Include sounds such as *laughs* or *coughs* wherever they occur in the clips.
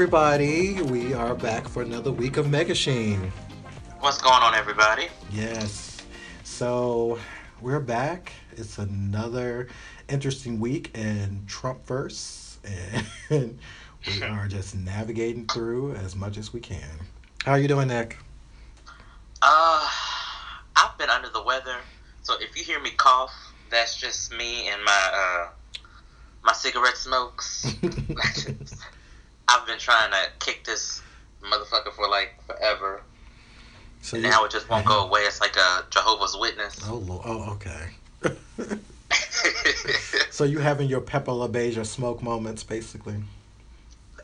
Everybody, we are back for another week of Megashine. What's going on, everybody? Yes. So we're back. It's another interesting week in Trumpverse, and *laughs* we are *laughs* just navigating through as much as we can. How are you doing, Nick? Uh, I've been under the weather, so if you hear me cough, that's just me and my uh my cigarette smokes. *laughs* I've been trying to kick this motherfucker for like forever. So And now it just won't go away. It's like a Jehovah's Witness. Oh, Lord. oh, okay. *laughs* so you having your Pepper LaBeija smoke moments, basically?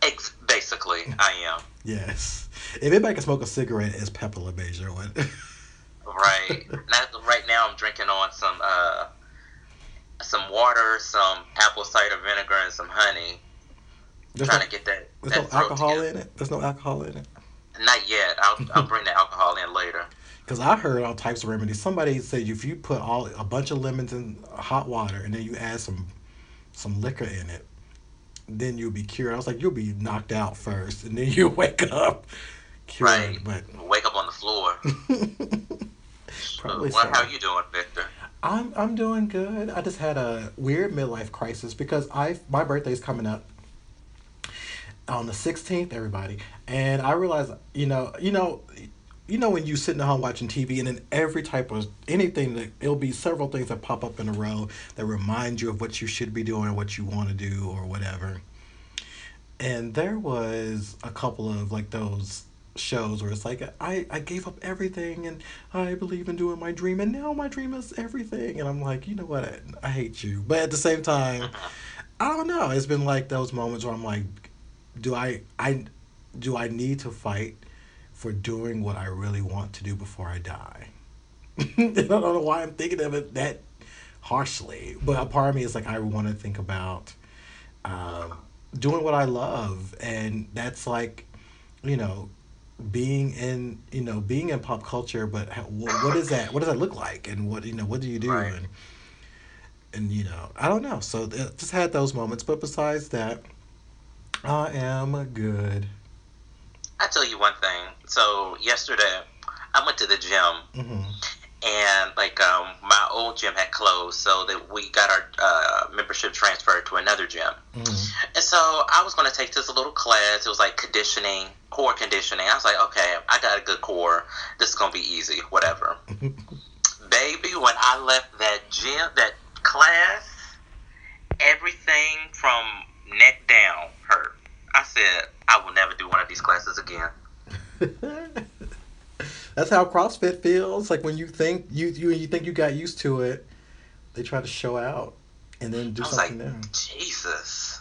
Ex- Basically, *laughs* I am. Yes. If anybody can smoke a cigarette, it's Pepper LaBeija. What? Right. *laughs* now, right now, I'm drinking on some uh some water, some apple cider vinegar, and some honey. There's trying no, to get that. there's that no alcohol together. in it. There's no alcohol in it. Not yet. I'll, I'll bring the alcohol in later. Because I heard all types of remedies. Somebody said if you put all a bunch of lemons in hot water and then you add some some liquor in it, then you'll be cured. I was like, you'll be knocked out first, and then *laughs* you wake up cured. Right. But Wake up on the floor. *laughs* Probably well, so. how you doing, Victor? I'm I'm doing good. I just had a weird midlife crisis because I my birthday's coming up on the 16th, everybody, and I realized, you know, you know, you know when you sitting at home watching TV and then every type of anything that it'll be several things that pop up in a row that remind you of what you should be doing, or what you want to do, or whatever. And there was a couple of like those shows where it's like I, I gave up everything and I believe in doing my dream and now my dream is everything and I'm like, you know what, I, I hate you. But at the same time, *laughs* I don't know. It's been like those moments where I'm like, do I I do I need to fight for doing what I really want to do before I die? *laughs* I don't know why I'm thinking of it that harshly, but a part of me is like I want to think about um, doing what I love, and that's like, you know, being in you know being in pop culture. But how, wh- what is that? What does that look like? And what you know? What do you do? Right. And and you know, I don't know. So th- just had those moments, but besides that, I am good. I tell you one thing. So yesterday, I went to the gym, hmm and like um, my old gym had closed, so that we got our uh, membership transferred to another gym. hmm And so I was going to take this little class. It was like conditioning, core conditioning. I was like, okay, I got a good core. This is going to be easy, whatever. *laughs* Baby, when I left that gym, that class, everything from neck down hurt. I said, I will never do one of these classes again. *laughs* That's how CrossFit feels. Like when you think you you you think you got used to it, they try to show out and then do was like, something new. Jesus.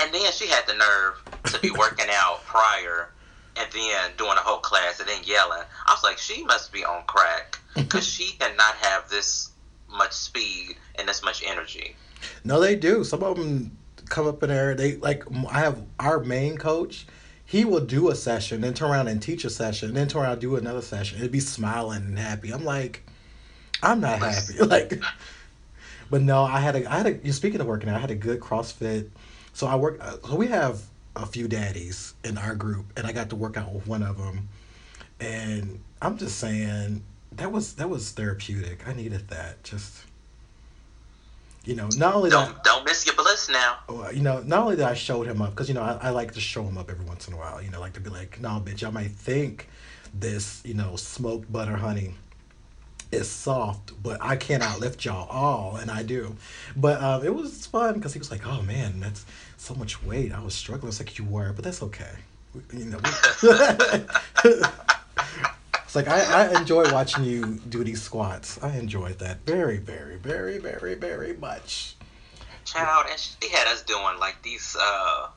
And then she had the nerve to be working *laughs* out prior and then doing a whole class and then yelling. I was like, she must be on crack *laughs* because she cannot have this much speed and this much energy. No, they do. Some of them come up in there. They like I have our main coach. He will do a session, then turn around and teach a session, then turn around and do another session. It'd be smiling and happy. I'm like, I'm not happy. *laughs* Like, but no, I had a I had a. You're Speaking of working out, I had a good CrossFit. So I work. uh, So we have a few daddies in our group, and I got to work out with one of them. And I'm just saying that was that was therapeutic. I needed that. Just you know, not only that. Don't don't miss your bliss now. Well, you know, not only that I showed him up, because, you know, I, I like to show him up every once in a while, you know, like to be like, no, bitch, I might think this, you know, smoked butter honey is soft, but I can't outlift y'all all, and I do. But um, it was fun because he was like, oh man, that's so much weight. I was struggling. It's like you were, but that's okay. You know, *laughs* *laughs* it's like I, I enjoy watching you do these squats. I enjoyed that very, very, very, very, very much. Child, and she had us doing like these uh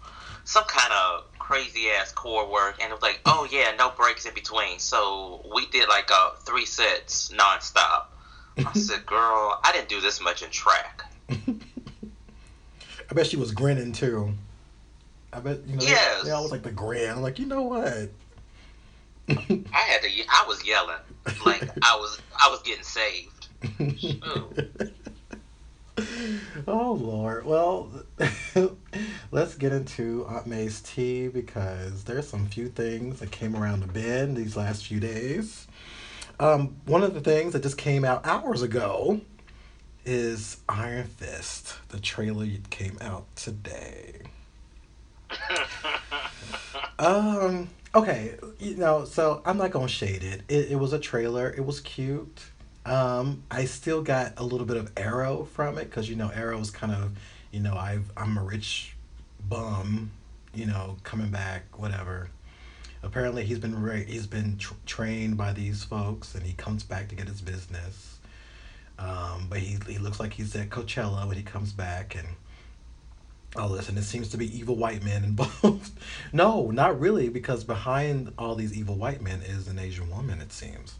some kind of crazy ass core work and it was like, oh yeah, no breaks in between. So we did like uh three sets nonstop. I *laughs* said, Girl, I didn't do this much in track. I bet she was grinning too. I bet you know. Yes. They always like the grin. I'm like, you know what? I had to I was yelling. Like I was I was getting saved. *laughs* Oh Lord. Well, *laughs* let's get into Aunt May's tea because there's some few things that came around the bend these last few days. Um, one of the things that just came out hours ago is Iron Fist. The trailer came out today. *laughs* um. Okay. You know. So I'm not gonna shade it. It, it was a trailer. It was cute. Um. I still got a little bit of Arrow from it because you know Arrow's kind of, you know, I I'm a rich bum, you know, coming back, whatever. Apparently, he's been ra- he's been tr- trained by these folks, and he comes back to get his business. Um, but he he looks like he's at Coachella when he comes back, and all listen it seems to be evil white men involved. *laughs* no, not really, because behind all these evil white men is an Asian woman. It seems.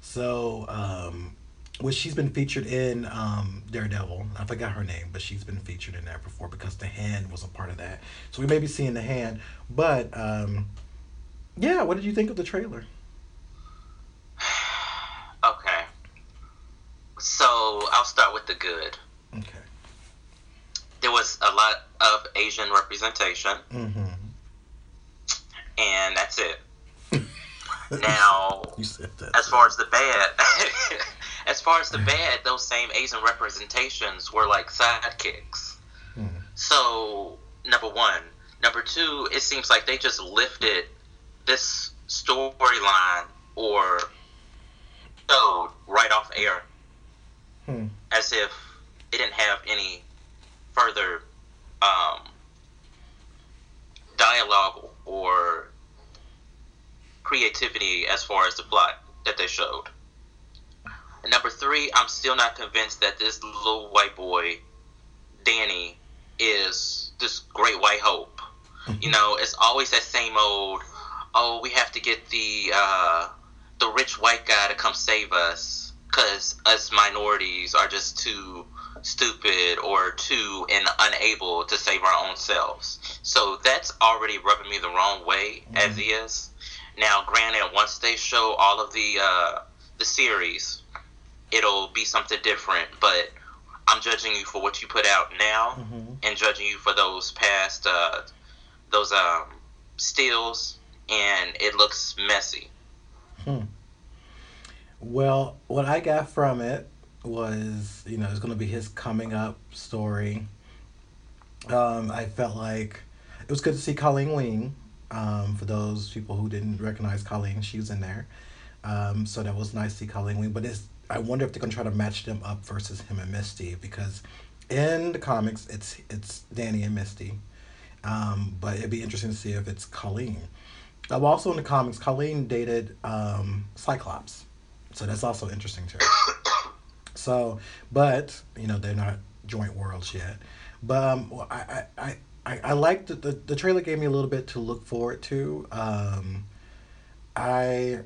So, um, which she's been featured in um, Daredevil. I forgot her name, but she's been featured in that before because the hand was a part of that. So we may be seeing the hand, but um, yeah. What did you think of the trailer? *sighs* Okay. So I'll start with the good. Okay. There was a lot of Asian representation, Mm-hmm. and that's it. *laughs* Now, you said that. as far as the bad, *laughs* as far as the bad, those same Asian representations were like sidekicks. Mhm. So, number one. Number two, it seems like they just lifted this storyline or showed right off air Hmm. as if it didn't have any further um, dialogue or creativity as far as the plot that they showed. And number three, I'm still not convinced that this little white boy, Danny, is this great white hope. You know, it's always that same old. Oh, we have to get the uh, the rich white guy to come save us because us minorities are just too stupid or too and unable to save our own selves. So that's already rubbing me the wrong way as Mhm. he is. Now, granted, once they show all of the uh, the series, it'll be something different. But I'm judging you for what you put out now, Mhm. and judging you for those past uh, those um, stills, and it looks messy. Hmm. Well, what I got from it was, you know, it's going to be his coming up story. Um, I felt like it was good to see Colleen Wing. Um, for those people who didn't recognize Colleen, she was in there. Um, so that was nice to see Colleen Wing. But it's, I wonder if they're going to try to match them up versus him and Misty because in the comics, it's it's Danny and Misty. Um, but it'd be interesting to see if it's Colleen. Uh, also in the comics, Colleen dated um, Cyclops. So that's also interesting too. *coughs* So, but you know they're not joint worlds yet. But um, I I I I, liked the, the the trailer gave me a little bit to look forward to. Um, I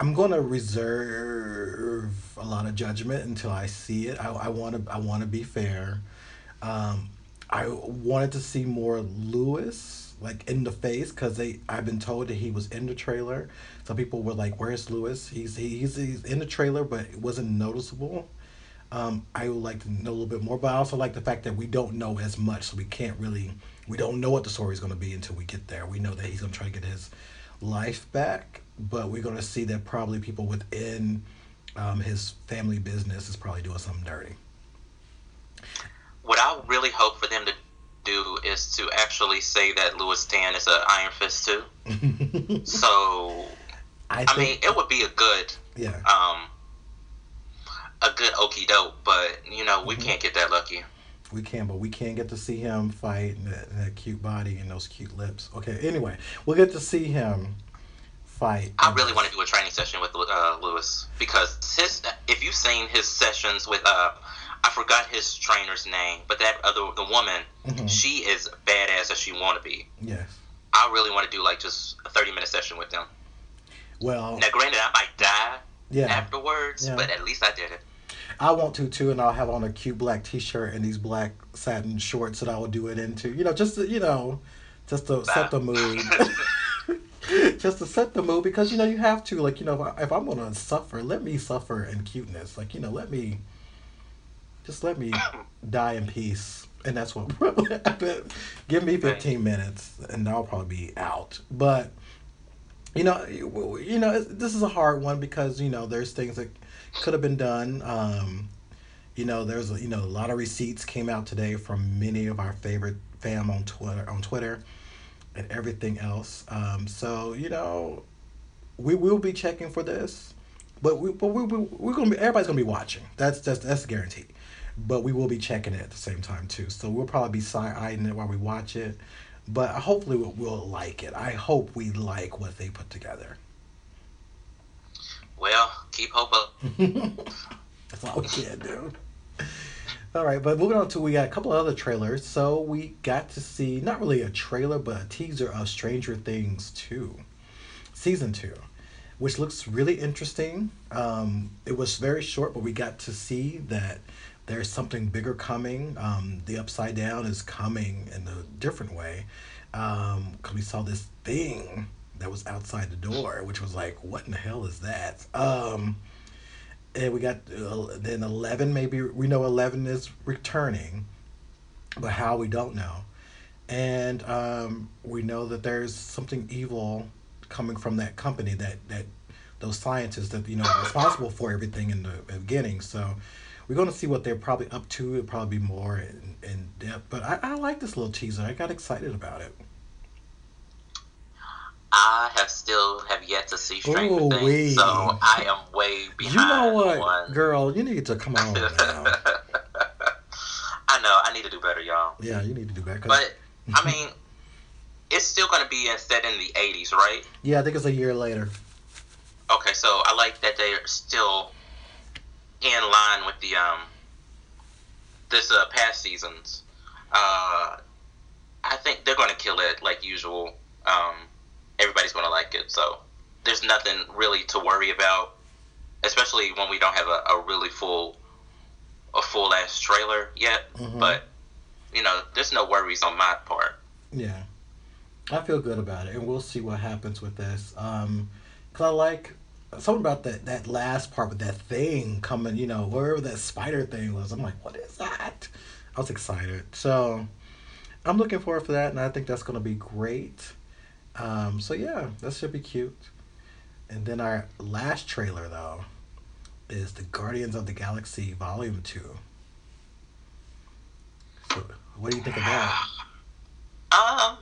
I'm gonna reserve a lot of judgment until I see it. I I want to I want to be fair. Um, I wanted to see more Lewis like in the face because they I've been told that he was in the trailer. Some people were like, "Where's Lewis?" He's he's he's in the trailer, but it wasn't noticeable. Um, I would like to know a little bit more, but I also like the fact that we don't know as much, so we can't really we don't know what the story is going to be until we get there. We know that he's going to try to get his life back, but we're going to see that probably people within um, his family business is probably doing something dirty. What I really hope for them to do is to actually say that Lewis Tan is an Iron Fist too. *laughs* So I, I mean, it would be a good, yeah, um, a good okey doke, but you know we Mhm. can't get that lucky. we can, but we can't get to see him fight and that, and that cute body and those cute lips. Okay, anyway, we'll get to see him fight. I really want to do a training session with uh, Lewis because his. If you've seen his sessions with, uh, I forgot his trainer's name, but that other the woman, Mhm. she is badass as she want to be. Yes. I really want to do like just a thirty minute session with them. Well, Now, granted, I might die yeah. afterwards, Yeah. but at least I did it. I want to too, and I'll have on a cute black T-shirt and these black satin shorts that I will do it into. You know, just to, you know, just to set the mood. *laughs* just to set the mood because you know you have to like you know if, I, if I'm gonna suffer, let me suffer in cuteness. Like you know, let me just let me *coughs* die in peace and that's what. *laughs* give me fifteen minutes, and I'll probably be out. But you know, you know, this is a hard one because you know there's things that could have been done. Um, you know, there's a, you know a lot of receipts came out today from many of our favorite fam on Twitter on Twitter and everything else. Um, so you know, we will be checking for this, but we but we, we we're gonna be everybody's gonna be watching. That's that's that's guaranteed. But we will be checking it at the same time too. So we'll probably be side eyeing it while we watch it. But hopefully we'll, we'll like it. I hope we like what they put together. Well, keep hope up. *laughs* That's all we can do. All right, but moving on to we got a couple of other trailers. So we got to see not really a trailer, but a teaser of Stranger Things two, season two, which looks really interesting. Um, it was very short, but we got to see that there's something bigger coming. Um, the Upside Down is coming in a different way, because um, we saw this thing that was outside the door, which was like, what in the hell is that? Um, and we got uh, then 11 maybe we know 11 is returning but how we don't know. And um, we know that there's something evil coming from that company that that those scientists that you know are responsible for everything in the beginning. So we're going to see what they're probably up to. It'll probably be more in, in depth. But I, I like this little teaser. I got excited about it I have still have yet to see Stranger Ooh, Things, wee. so I am way behind. You know what, on... girl? You need to come on now. *laughs* I know. I need to do better, y'all. Yeah, you need to do better. But I *laughs* mean, it's still going to be set in the '80s, right? Yeah, I think it's a year later. Okay, so I like that they're still in line with the um this uh past seasons. Uh, I think they're going to kill it like usual. Um, everybody's going to like it. So there's nothing really to worry about, especially when we don't have a, a really full a full ass trailer yet. Mm-hmm. But you know, there's no worries on my part. Yeah, I feel good about it, and we'll see what happens with this. Um, cause I like something about that that last part with that thing coming. You know, wherever that spider thing was. I'm like, what is that? I was excited. So I'm looking forward for that, and I think that's going to be great. Um, so yeah, that should be cute. And then our last trailer though is the Guardians of the Galaxy Volume Two. So, what do you think of that? *sighs* Um,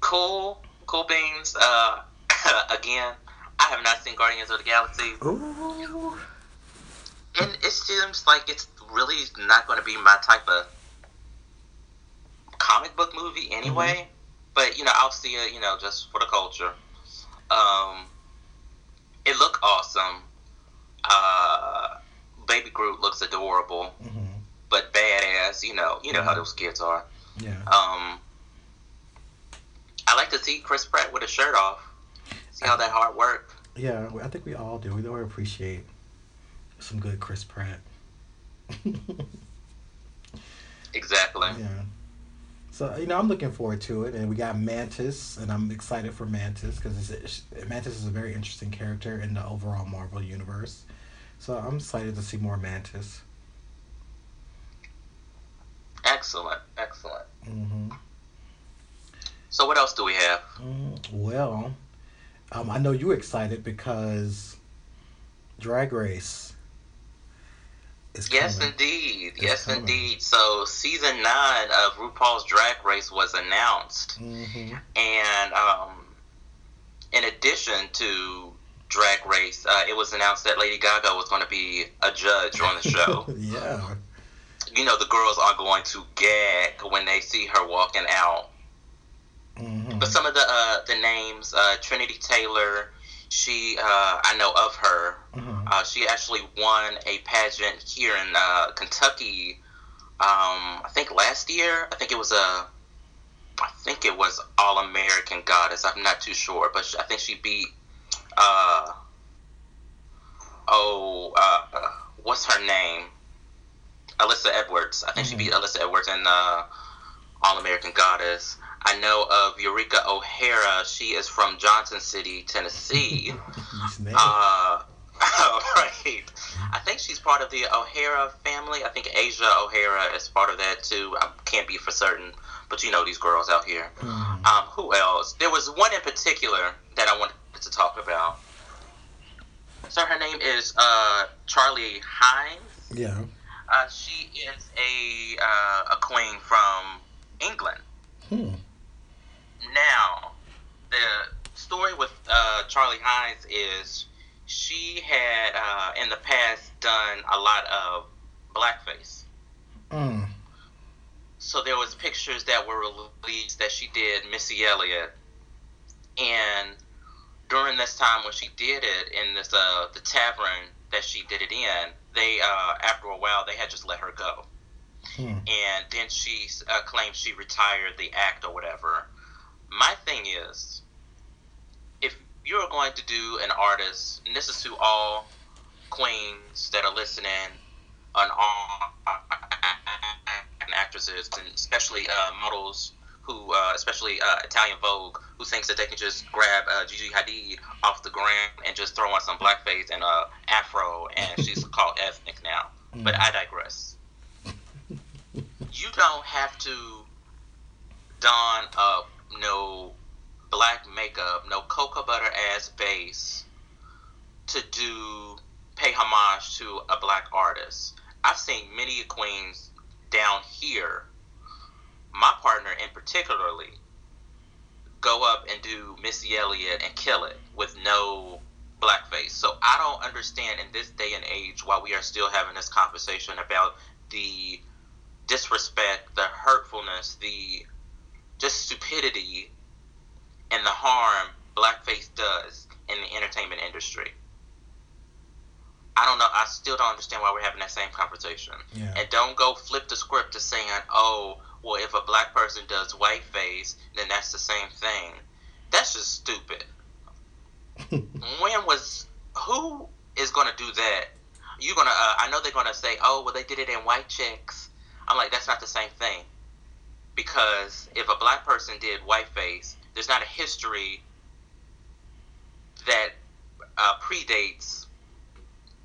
cool, cool beans. Uh, *laughs* again, I have not seen Guardians of the Galaxy. Ooh. And it seems like it's really not going to be my type of comic book movie anyway. Mm-hmm. But you know, I'll see it. You know, just for the culture. Um, it looked awesome. Uh, Baby Groot looks adorable, mm-hmm. but badass. You know, you know mm-hmm. how those kids are. Yeah. Um, I like to see Chris Pratt with a shirt off. See how that hard work. Yeah, I think we all do. We all appreciate some good Chris Pratt. *laughs* exactly. Yeah. So you know, I'm looking forward to it, and we got Mantis, and I'm excited for Mantis because Mantis is a very interesting character in the overall Marvel universe. So I'm excited to see more Mantis. Excellent, excellent. Mm-hmm. So what else do we have? Mm, well, um, I know you're excited because Drag Race yes, indeed. It's yes, coming. indeed. So, season nine of RuPaul's Drag Race was announced, mm-hmm. and um, in addition to Drag Race, uh, it was announced that Lady Gaga was going to be a judge on the show. *laughs* yeah. You know, the girls are going to gag when they see her walking out. Mm-hmm. But some of the uh, the names, uh, Trinity Taylor, she uh, I know of her. Mm-hmm. Uh, she actually won a pageant here in uh, Kentucky. Um, I think last year. I think it was a. I think it was All American Goddess. I'm not too sure, but I think she beat. Uh, oh, uh, what's her name? Alyssa Edwards. I think mm-hmm. she beat Alyssa Edwards in uh, All American Goddess. I know of Eureka O'Hara. She is from Johnson City, Tennessee. *laughs* uh, *laughs* right. I think she's part of the O'Hara family. I think Asia O'Hara is part of that too. I can't be for certain, but you know these girls out here. Mhm. Um, who else? There was one in particular that I wanted to talk about. So her name is uh, Charlie Hides. Yeah. Uh, she is a uh, a queen from England. Hmm. Now, the story with uh, Charlie Hides is she had uh, in the past done a lot of blackface. Mm. So there was pictures that were released that she did Missy Elliott, and during this time when she did it in this uh, the tavern that she did it in, they uh, after a while they had just let her go Hmm. and then she uh, claimed she retired the act or whatever. My thing is, if you're going to do an artist, and this is to all queens that are listening, and all and actresses, and especially uh, models who, uh, especially uh, Italian Vogue, who thinks that they can just grab uh, Gigi Hadid off the ground and just throw on some blackface and a afro, and she's *laughs* called ethnic now. But I digress you don't have to don up no black makeup, no cocoa butter ass base to do pay homage to a black artist. I've seen many queens down here, my partner in particularly, go up and do Missy Elliott and kill it with no blackface. So I don't understand in this day and age why we are still having this conversation about the disrespect, the hurtfulness, the just stupidity and the harm blackface does in the entertainment industry. I don't know. I still don't understand why we're having that same conversation. Yeah. And don't go flip the script to saying, "Oh, well, if a black person does whiteface, then that's the same thing." That's just stupid. *laughs* when was who is going to do that? You gonna? Uh, I know they're gonna say, "Oh, well, they did it in white chicks." I'm like, that's not the same thing. Because if a black person did whiteface, there's not a history that uh, predates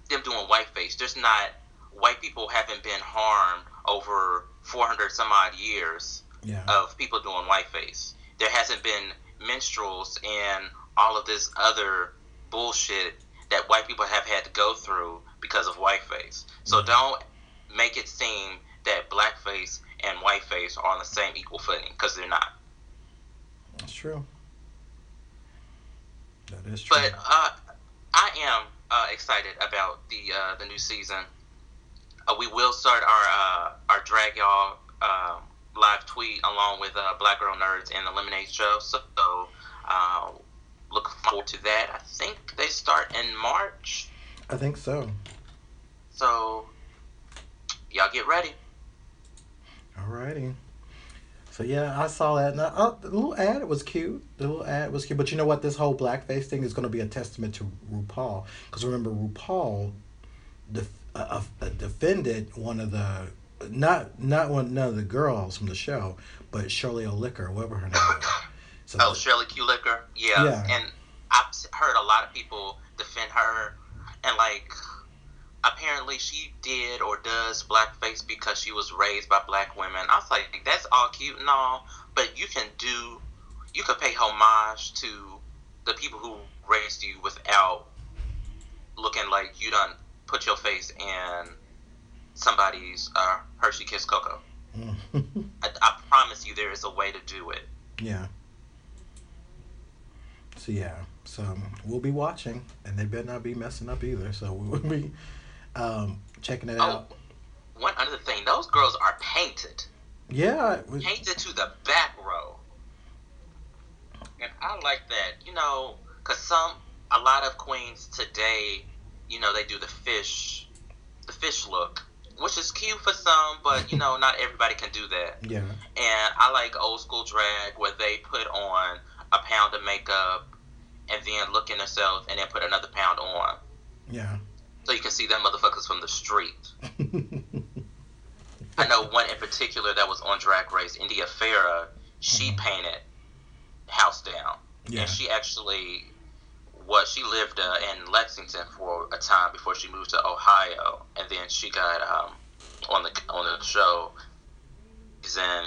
them doing whiteface. There's not white people haven't been harmed over 400 some odd years Yeah. of people doing whiteface. There hasn't been minstrels and all of this other bullshit that white people have had to go through because of whiteface. So don't make it seem that blackface and whiteface are on the same equal footing because they're not. That's true. That is true. But uh, I am uh, excited about the uh, the new season. Uh, we will start our uh, our drag y'all uh, live tweet along with uh, Black Girl Nerds and the Lemonade Show. So uh, look forward to that. I think they start in March. I think so. So y'all get ready. Alrighty. So yeah, I saw that. And I, uh, the little ad was cute. The little ad was cute. But you know what? This whole blackface thing is going to be a testament to RuPaul. Because remember, RuPaul def- uh, uh, defended one of the not not one none of the girls from the show, but Shirley O'Licker, whatever her name is. *coughs* So Oh, Shirley Q. Liquor. Yeah. Yeah. And I've heard a lot of people defend her. And, like, apparently she did or does blackface because she was raised by black women. I was like, that's all cute and all. But you can do, you can pay homage to the people who raised you without looking like you done put your face in somebody's uh, Hershey Kiss Cocoa. *laughs* I, I promise you there is a way to do it. yeah. So yeah, so we'll be watching, and they better not be messing up either. So we will be um, checking it Oh, out. one other thing, those girls are painted, Yeah, was- painted to the back row, and I like that. You know, cause some, a lot of queens today, you know, they do the fish, the fish look, which is cute for some, but you know, not everybody can do that. *laughs* yeah, And I like old school drag where they put on a pound of makeup and then look in themselves and then put another pound on, yeah. So you can see them motherfuckers from the street. I know one in particular that was on Drag Race, India Ferrah. She Mhm. painted house down, yeah. and she actually was she lived uh, in Lexington for a time before she moved to Ohio, and then she got um, on the on the show. She's in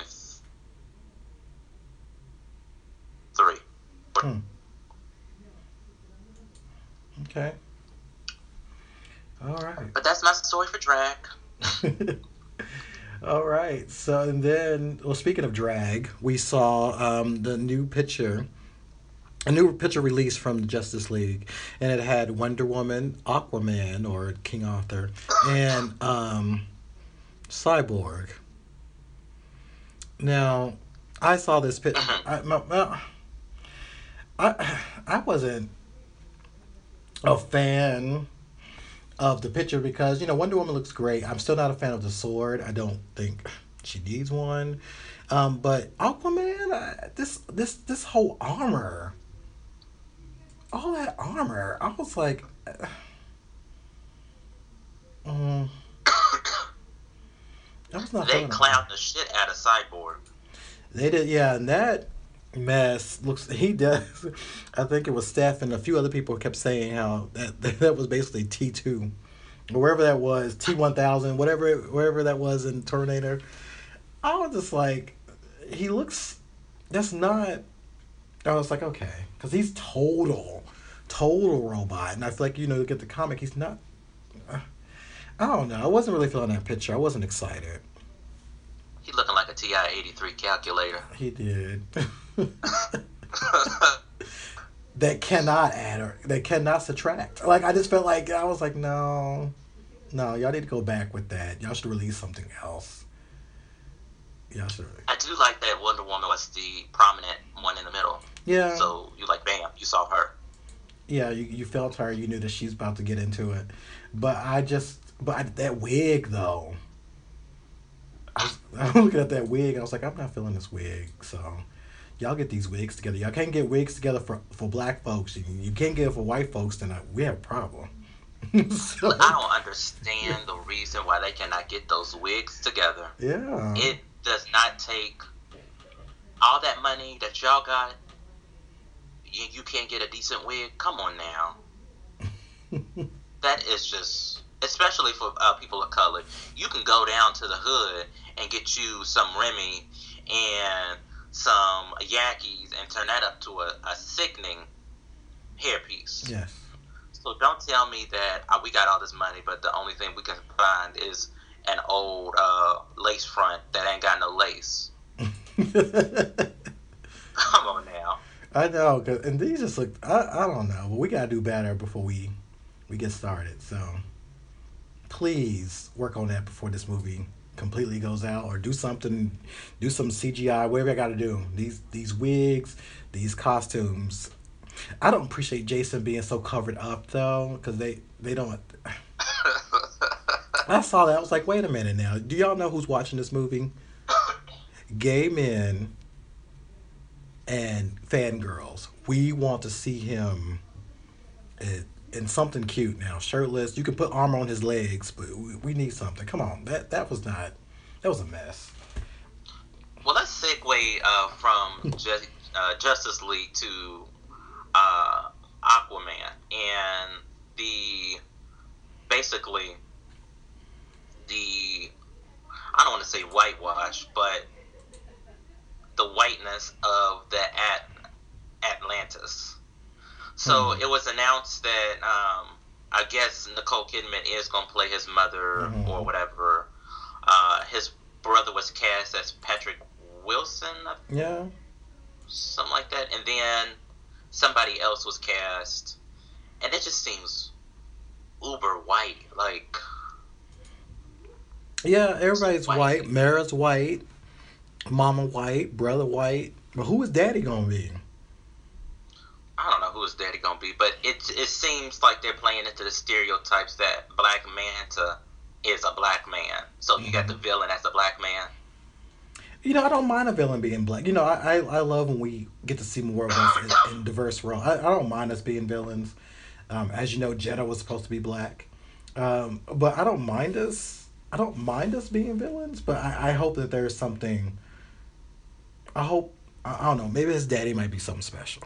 three. Hmm. Okay. All right. But that's my story for drag. *laughs* All right. So, and then, well, speaking of drag, we saw um, the new picture, a new picture released from the Justice League, and it had Wonder Woman, Aquaman, or King Arthur, and um, Cyborg. Now, I saw this picture. I, my, my, I, I wasn't a fan of the picture because you know Wonder Woman looks great. I'm still not a fan of the sword. I don't think she needs one. Um, but Aquaman, uh, this this this whole armor, all that armor, I was like, uh, um, I was not. They clowned the shit out of Cyborg. They did, yeah, and that mess looks. He does. I think it was Steph and a few other people kept saying how that *laughs* that was basically T two, or wherever that was T one thousand, whatever wherever that was in Terminator. I was just like, he looks. That's not. I was like, okay, because he's total, total robot, and I feel like you know, look at the comic, he's not. Uh, I don't know. I wasn't really feeling that picture. I wasn't excited. He looking like a TI eighty three calculator. He did. *laughs* *laughs* that cannot add or that cannot subtract. Like I just felt like I was like, no, no, y'all need to go back with that. Y'all should release something else. Y'all should. I do like that Wonder Woman was the prominent one in the middle. Yeah. So you like, bam, you saw her. yeah, you, you felt her. You knew that she's about to get into it, but I just, but I, that wig though. I was, *laughs* I was looking at that wig. I was like, I'm not feeling this wig. So, y'all get these wigs together. Y'all can't get wigs together for for black folks. You, you can't get it for white folks. Then I, we have a problem. *laughs* so, I don't understand the reason why they cannot get those wigs together. yeah. It does not take all that money that y'all got. You, you can't get a decent wig. Come on now. *laughs* that is just, especially for uh, people of color. You can go down to the hood and get you some Remy and some Yankees and turn that up to a, a sickening hairpiece. yes. So don't tell me that uh, we got all this money, but the only thing we can find is an old uh, lace front that ain't got no lace. *laughs* Come on now. I know, cause, and these just look. I, I don't know, but we gotta do better before we we get started. So please work on that before this movie completely goes out, or do something, do some CGI, whatever I gotta do. These these wigs, these costumes. I don't appreciate Jason being so covered up though, because they they don't. *laughs* I saw that. I was like, wait a minute now. Do y'all know who's watching this movie? *coughs* Gay men and fangirls. We want to see him in, in something cute now, shirtless. You can put armor on his legs, but we, we need something. Come on, that that was not. That was a mess. well, let's segue uh, from *laughs* Ju- uh, Justice League to uh, Aquaman and the basically the I don't want to say whitewash, but the whiteness of the at Atlantis. So Hmm. it was announced that um, I guess Nicole Kidman is going to play his mother Mhm. or whatever. Uh, his brother was cast as Patrick Wilson, Yeah. something like that, and then somebody else was cast, and it just seems uber white. Like Yeah, everybody's White. white. Mera's white. Mama white. Brother white. But who is daddy gonna be? I don't know who his daddy gonna be, but it it seems like they're playing into the stereotypes that Black Manta is a black man. So you got the villain as a black man. You know, I don't mind a villain being black. You know, I I, I love when we get to see more of us in, in diverse roles. I, I don't mind us being villains. Um, as you know, Jeddah was supposed to be black, um, but I don't mind us. I don't mind us being villains, but I, I hope that there's something. I hope I, I don't know. Maybe his daddy might be something special,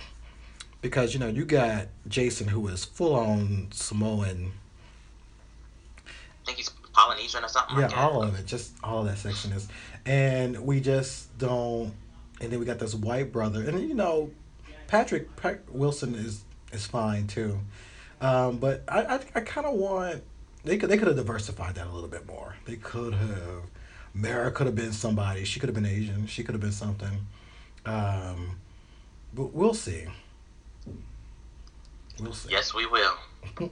because you know you got Jason who is full on Samoan. I think he's Polynesian or something. Yeah, like all of it, just all that section is, and we just don't. And then we got this white brother, and you know, Patrick, Patrick Wilson is is fine too, um, but I I, I kind of want they could they could have diversified that a little bit more. They could have. Mera could have been somebody. She could have been Asian. She could have been something. Um, but we'll see. We'll see. Yes, we will. *laughs*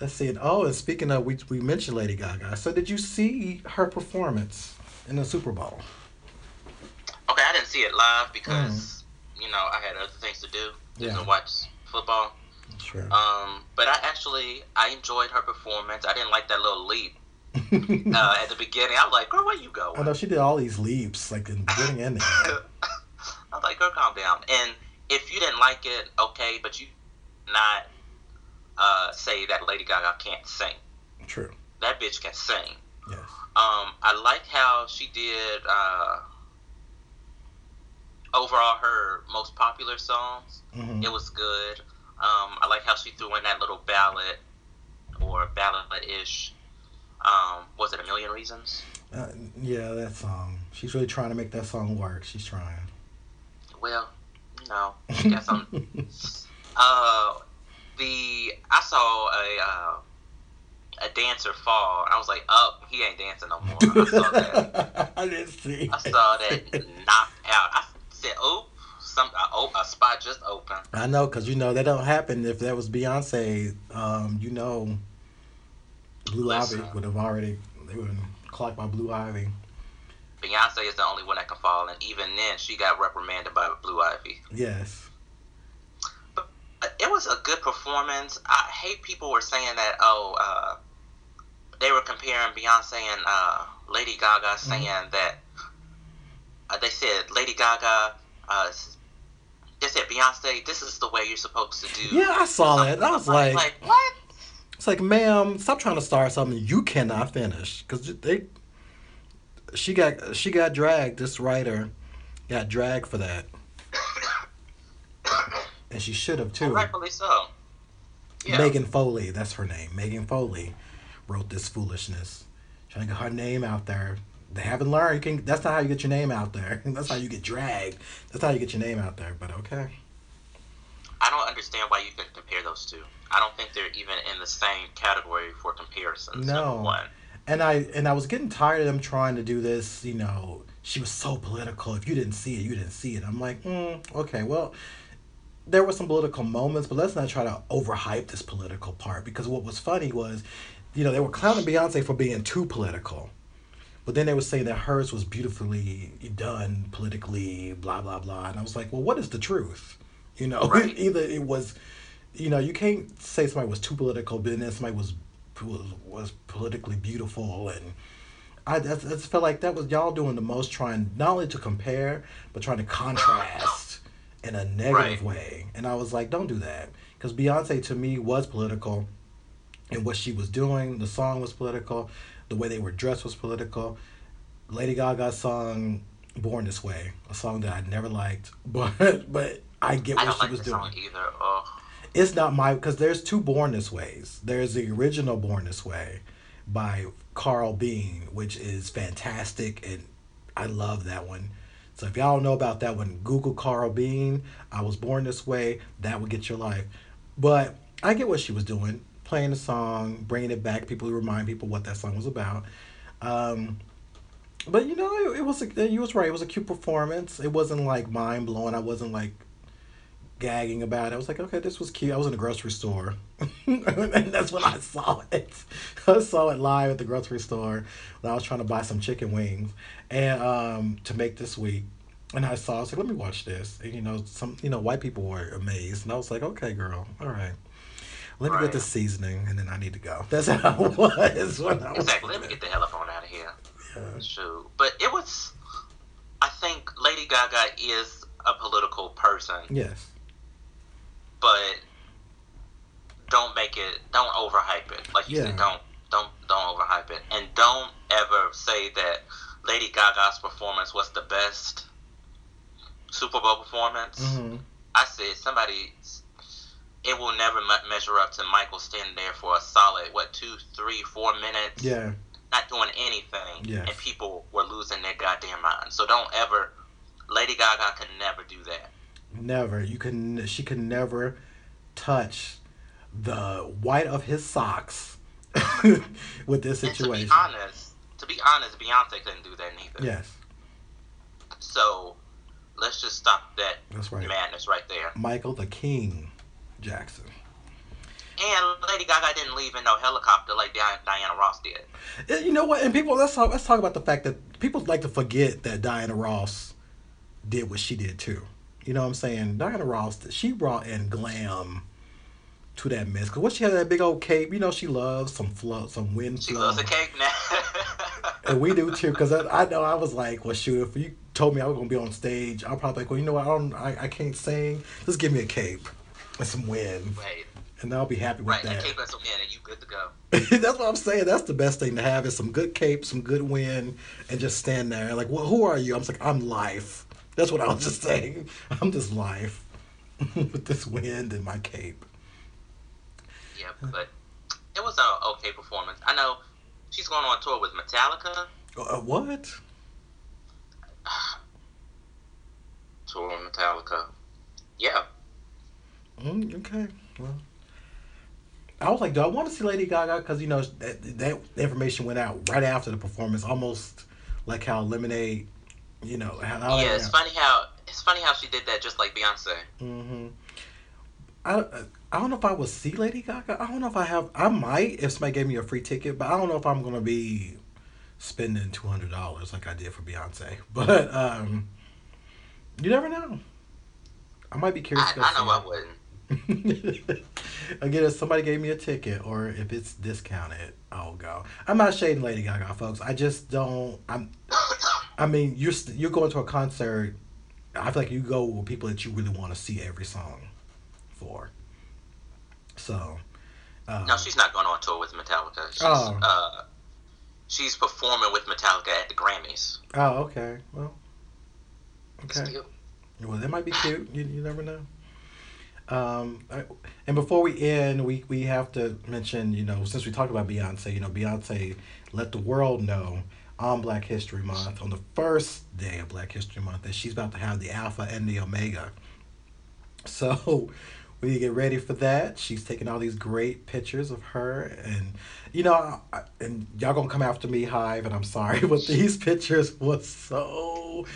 Let's see. it. Oh, and speaking of, we we mentioned Lady Gaga. So did you see her performance in the Super Bowl? Okay, I didn't see it live because you know I had other things to do. Yeah. Didn't watch football. Sure. Um, but I actually I enjoyed her performance. I didn't like that little leap *laughs* uh, at the beginning. I was like, "Girl, where you going?" I know she did all these leaps, like in the beginning and the end. *laughs* I was like, "Girl, calm down." And if you didn't like it, okay, but you not uh, say that Lady Gaga can't sing. True. That bitch can sing. Yes. Um, I like how she did uh, overall her most popular songs. hmm It was good. Um, I like how she threw in that little ballad or ballad-ish. Um, was it a million reasons? Uh, yeah, that song. She's really trying to make that song work. She's trying. Well, no. She got some. Uh, the I saw a uh, a dancer fall. I was like, "Up, oh, he ain't dancing no more." I saw that. *laughs* I didn't see. I saw that knocked out. I said, "Oh, some uh, oh, a spot just opened." I know, cause you know that don't happen. If that was Beyonce, um, you know, Blue Listen. Ivy would have already. They would have clocked by Blue Ivy. Beyonce is the only one that can fall, and even then, she got reprimanded by Blue Ivy. Yes. Was a good performance. I hate people were saying that. Oh, uh, they were comparing Beyonce and uh, Lady Gaga, saying that uh, they said Lady Gaga. Uh, they said Beyonce, this is the way you're supposed to do. Yeah, I saw that. I was Something like, what? it's like, ma'am, stop trying to start something you cannot finish. Cause they, she got she got dragged. This writer got dragged for that, and she should have too. Rightfully so. Yeah. Megan Foley, that's her name. Megan Foley wrote this foolishness, trying to get her name out there. They haven't learned. You can. That's not how you get your name out there. *laughs* That's how you get dragged. That's how you get your name out there. But okay. I don't understand why you could compare those two. I don't think they're even in the same category for comparisons. No. One. And I and I was getting tired of them trying to do this. You know, she was so political. If you didn't see it, you didn't see it. I'm like, mm, okay, well. There were some political moments, but let's not try to overhype this political part because what was funny was, you know, they were clowning Beyonce for being too political. But then they were saying that hers was beautifully done politically, blah blah blah, and I was like, well, what is the truth? You know, Right. *laughs* either it was, you know, you can't say somebody was too political, but then somebody was was was politically beautiful, and I, I just felt like that was y'all doing the most, trying not only to compare but trying to contrast in a negative Right. way, and I was like, don't do that, because Beyonce to me was political, and what she was doing, the song was political, the way they were dressed was political. Lady Gaga's song "Born This Way," a song that I never liked, *laughs* but but I get I what don't she like was the doing. song either. Oh, It's not my because there's two Born This Ways. There's the original Born This Way by Carl Bean, which is fantastic, and I love that one. So if y'all don't know about that one, Google Carl Bean. I was born this way. That would get your life. But I get what she was doing, playing the song, bringing it back. People remind people what that song was about. Um, but you know, it, it was a, you was right. It was a cute performance. It wasn't like mind blowing. I wasn't like gagging about it. I was like, okay, this was cute. I was in the grocery store, *laughs* and that's when I saw it. *laughs* I saw it live at the grocery store when I was trying to buy some chicken wings and um, to make this week. And I saw, I was like, let me watch this. And you know, some you know, white people were amazed, and I was like, okay, girl, all right. Let me Right. get the seasoning, and then I need to go. *laughs* That's how it was when I was. exactly. Let me get the hell up on out of here. Yeah. Shoot. But it was. I think Lady Gaga is a political person, Yes. But don't make it. Don't overhype it. Like you Yeah. said, don't don't don't overhype it, and don't ever say that Lady Gaga's performance was the best Super Bowl performance. hmm I said somebody. It will never me- measure up to Michael standing there for a solid what two, three, four minutes. Yeah. Not doing anything, Yes. and people were losing their goddamn mind. So don't ever. Lady Gaga can never do that. Never. You can. She can never touch the white of his socks *laughs* with this And to situation. be honest, to be honest, Beyonce couldn't do that neither. Yes, So let's just stop that that's right. madness right there. Michael the King Jackson. And Lady Gaga didn't leave in no helicopter like Diana Ross did. Yeah, You know what? And people, let's talk. Let's talk about the fact that people like to forget that Diana Ross did what she did too. You know what I'm saying? Diana Ross, she brought in glam to that mess. Cause what she had that big old cape. You know, she loves some flow, some wind She flow. loves a cake now. *laughs* and we do too. Cause I, I know I was like, well, shoot, if you told me I was gonna be on stage, I'll probably like, well, you know what? I don't, I, I can't sing. Just give me a cape and some wind, right, and I'll be happy with right. that. That cake and some in, and you good to go. *laughs* That's what I'm saying. That's the best thing to have is some good cape, some good wind, and just stand there. Like, well, who are you? I'm just like, I'm life. That's what I was just saying. I'm just life *laughs* with this wind and my cape. Yeah, but it was an okay performance. I know she's going on tour with Metallica. Uh, what? *sighs* Tour with Metallica. Yeah. Mm, okay. Well, I was like, do I want to see Lady Gaga? Because you know that that information went out right after the performance, almost like how Lemonade. You know how. yeah, it's funny how it's funny how she did that just like Beyonce. Mm-hmm. I, I don't know if I would see Lady Gaga. I don't know if I have. I might if somebody gave me a free ticket, but I don't know if I'm gonna be spending two hundred dollars like I did for Beyonce. *laughs* But um, you never know. I might be curious. I, I know I wouldn't. *laughs* Again, if somebody gave me a ticket or if it's discounted, I'll go. I'm not shading Lady Gaga, folks. I just don't. I'm. *laughs* I mean, you're st- you're going to a concert. I feel like you go with people that you really want to see every song for. So. Um, No, she's not going on tour with Metallica. She's, Oh. uh, she's performing with Metallica at the Grammys. Oh, okay. Well. Okay. Still. Well, that might be cute. You, you never know. Um, I- and before we end, we, we have to mention, you know, since we talked about Beyonce, you know, Beyonce let the world know on Black History Month, on the first day of Black History Month, that she's about to have the Alpha and the Omega. So *laughs* we get ready for that. She's taking all these great pictures of her, and you know, I, and y'all gonna come after me, Hive, and I'm sorry, *laughs* but these pictures was so.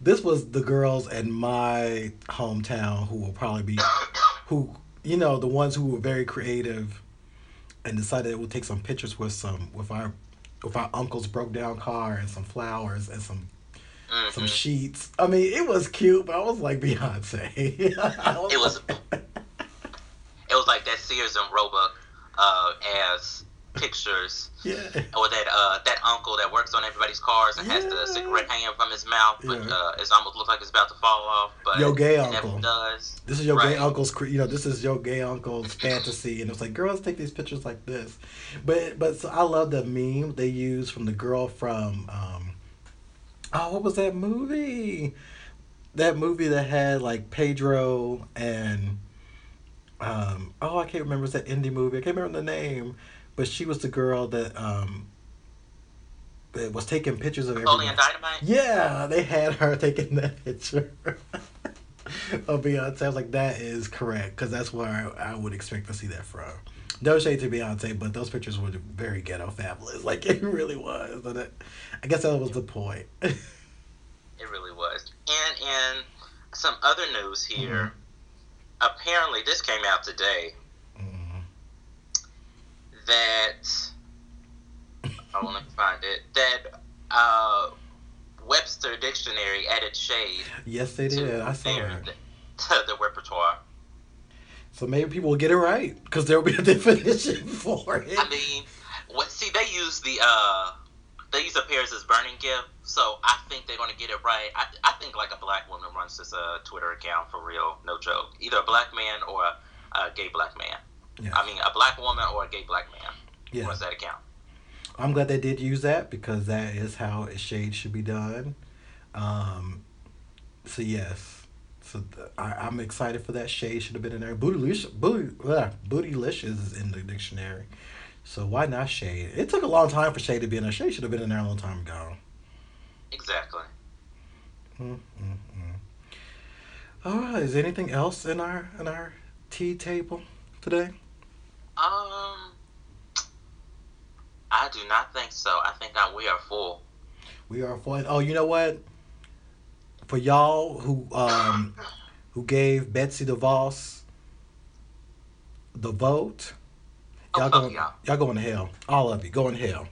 This was the girls in my hometown who will probably be, *coughs* who you know, the ones who were very creative, and decided we'll take some pictures with some with our with our uncle's broke down car and some flowers and some Mhm. some sheets. I mean, it was cute, but I was like Beyonce. *laughs* I It was- like- *laughs* It was like that Sears and Roebuck uh, as pictures, yeah. or that uh, that uncle that works on everybody's cars and has the cigarette hanging from his mouth, but Yeah. uh, it almost looks like it's about to fall off. But your gay uncle. never does. This is your gay uncle's, you know, this is your gay uncle's fantasy, and it's like, girls take these pictures like this, but but so I love the meme they use from the girl from, um, oh, what was that movie? That movie that had like Pedro and, um, oh, I can't remember. It's that indie movie. I can't remember the name, but she was the girl that um, that was taking pictures of. Napoleon Dynamite. Yeah, they had her *laughs* taking that picture *laughs* of Beyonce. I was like, that is correct because that's where I, I would expect to see that from. No shade to Beyonce, but those pictures were very ghetto fabulous. *laughs* Like it really was. And it, I guess that was the point. It really was. And in some other news here, apparently this came out today. That I want to find it that uh, Webster Dictionary added shade yes, they to did. I saw their that. *laughs* to the repertoire. So maybe people will get it right because there will be a *laughs* definition for it. I mean, what? See, they use the uh, they use appears as burning gift, so I think they're gonna get it right. I, I think like a black woman runs this uh, Twitter account for real, no joke. Either a black man or a, a gay black man. Yeah. I mean, a black woman or a gay black man Yeah. runs that account. I'm glad they did use that because that is how a shade should be done. Um, so yes, So th- I, I'm excited for that. Shade should have been in there. Bootylicious, booty, bootylicious is in the dictionary. So why not shade? It took a long time for shade to be in there. Shade should have been in there a long time ago. Exactly. Mm-mm-mm. All right. Is anything else in our in our tea table today? Um, I do not think so. I think that we are full. We are for Oh, you know what? For y'all who um *coughs* who gave Betsy DeVos the vote, Oh, y'all going y'all. y'all going to hell. All of you going to hell.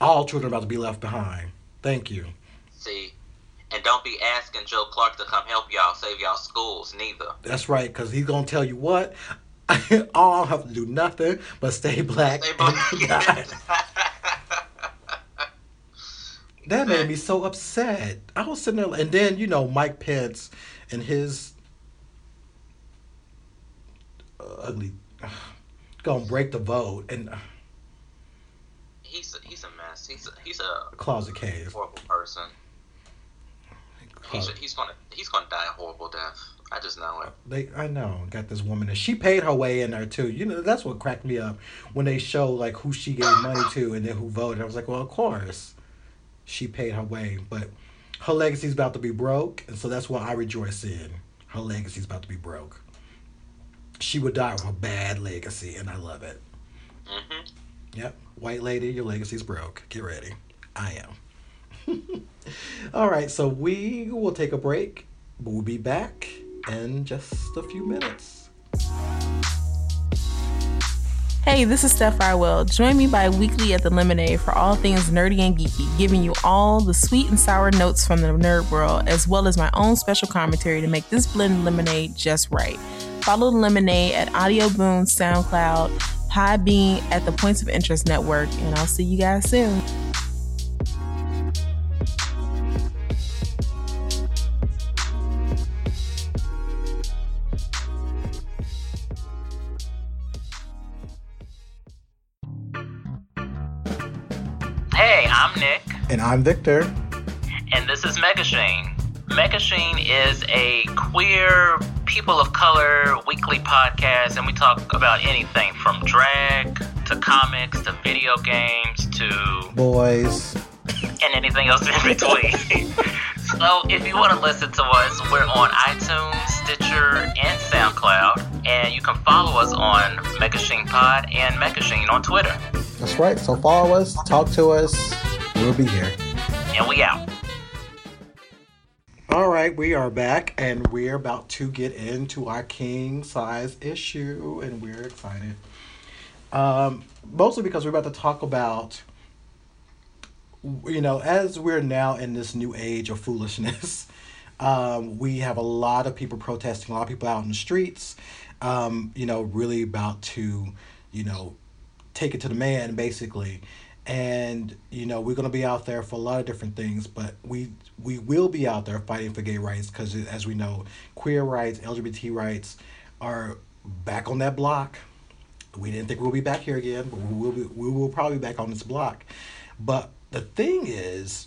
All children about to be left behind. Thank you. See, and don't be asking Joe Clark to come help y'all save y'all schools neither. That's right, because he's gonna tell you what. *laughs* all I don't have to do nothing but stay black. Stay black. *laughs* *laughs* That made me so upset. I was sitting there, and then you know Mike Pence and his uh, ugly *sighs* gonna break the vote and uh, he's a, he's a mess. He's a, he's a closet cave. horrible person. He's, he's gonna he's gonna die a horrible death. I just know it. They, I know, got this woman, and she paid her way in there too. You know, that's what cracked me up when they show like who she gave money to and then who voted. I was like, well, of course, she paid her way, but her legacy's about to be broke, and so that's what I rejoice in. Her legacy's about to be broke. She would die with a bad legacy, and I love it. hmm Yep, white lady, your legacy's broke. Get ready. I am. *laughs* All right, so we will take a break, but we'll be back in just a few minutes. Hey, this is Steph Farwell. Join me bi weekly at the Lemonade for all things nerdy and geeky, giving you all the sweet and sour notes from the nerd world, as well as my own special commentary to make this blended lemonade just right. Follow the Lemonade at Audio Boom, SoundCloud, Podbean at the Points of Interest Network, and I'll see you guys soon. I'm Nick, And I'm Victor. and this is Megashine. Megashine is a queer, people of color weekly podcast, and we talk about anything from drag to comics to video games to Boys. and anything else in between. *laughs* so if you want to listen to us, we're on iTunes, Stitcher, and SoundCloud. And you can follow us on Megashine Pod and Megashine on Twitter. That's right. So follow us, talk to us. We'll be here. And we out. All right, we are back and we're about to get into our king size issue and we're excited. Um, mostly because we're about to talk about you know, as we're now in this new age of foolishness, *laughs* um, we have a lot of people protesting, a lot of people out in the streets, um, you know, really about to, you know, take it to the man basically. And you know we're going to be out there for a lot of different things but we we will be out there fighting for gay rights because as we know queer rights lgbt rights are back on that block. We didn't think we'll be back here again but we will be, we will probably be back on this block. But the thing is